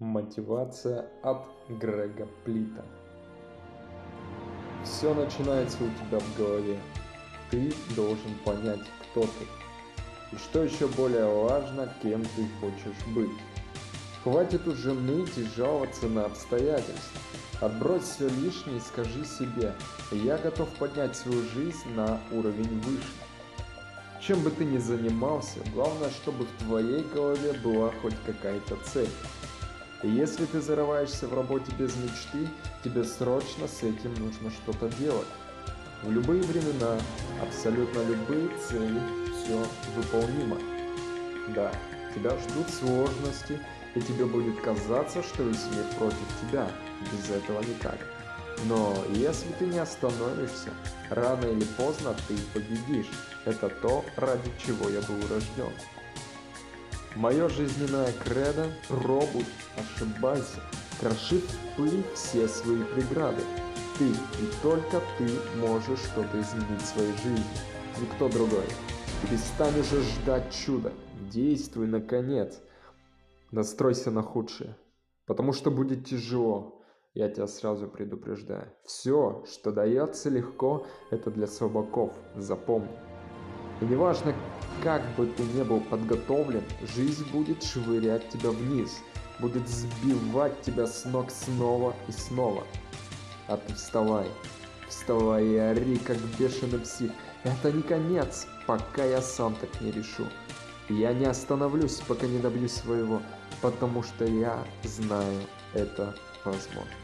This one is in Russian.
Мотивация от Грега Плита. Все начинается у тебя в голове. Ты должен понять, кто ты. И что еще более важно, кем ты хочешь быть. Хватит уже ныть и жаловаться на обстоятельства. Отбрось все лишнее и скажи себе, я готов поднять свою жизнь на уровень выше. Чем бы ты ни занимался, главное, чтобы в твоей голове была хоть какая-то цель. Если ты зарываешься в работе без мечты, тебе срочно с этим нужно что-то делать. В любые времена, абсолютно любые цели, все выполнимо. Да, тебя ждут сложности, и тебе будет казаться, что весь мир против тебя. Без этого никак. Но если ты не остановишься, рано или поздно ты победишь. Это то, ради чего я был рожден. Мое жизненное кредо – пробуй, ошибайся, кроши пыль все свои преграды. Ты и только ты можешь что-то изменить в своей жизни, никто другой. Перестань уже ждать чуда, действуй наконец. Настройся на худшее, потому что будет тяжело. Я тебя сразу предупреждаю. Все, что дается легко, это для слабаков, запомни. И неважно, как бы ты не был подготовлен, жизнь будет швырять тебя вниз, будет сбивать тебя с ног снова и снова. А ты вставай, вставай и ори, как бешеный псих. Это не конец, пока я сам так не решу. Я не остановлюсь, пока не добьюсь своего, потому что я знаю это возможно.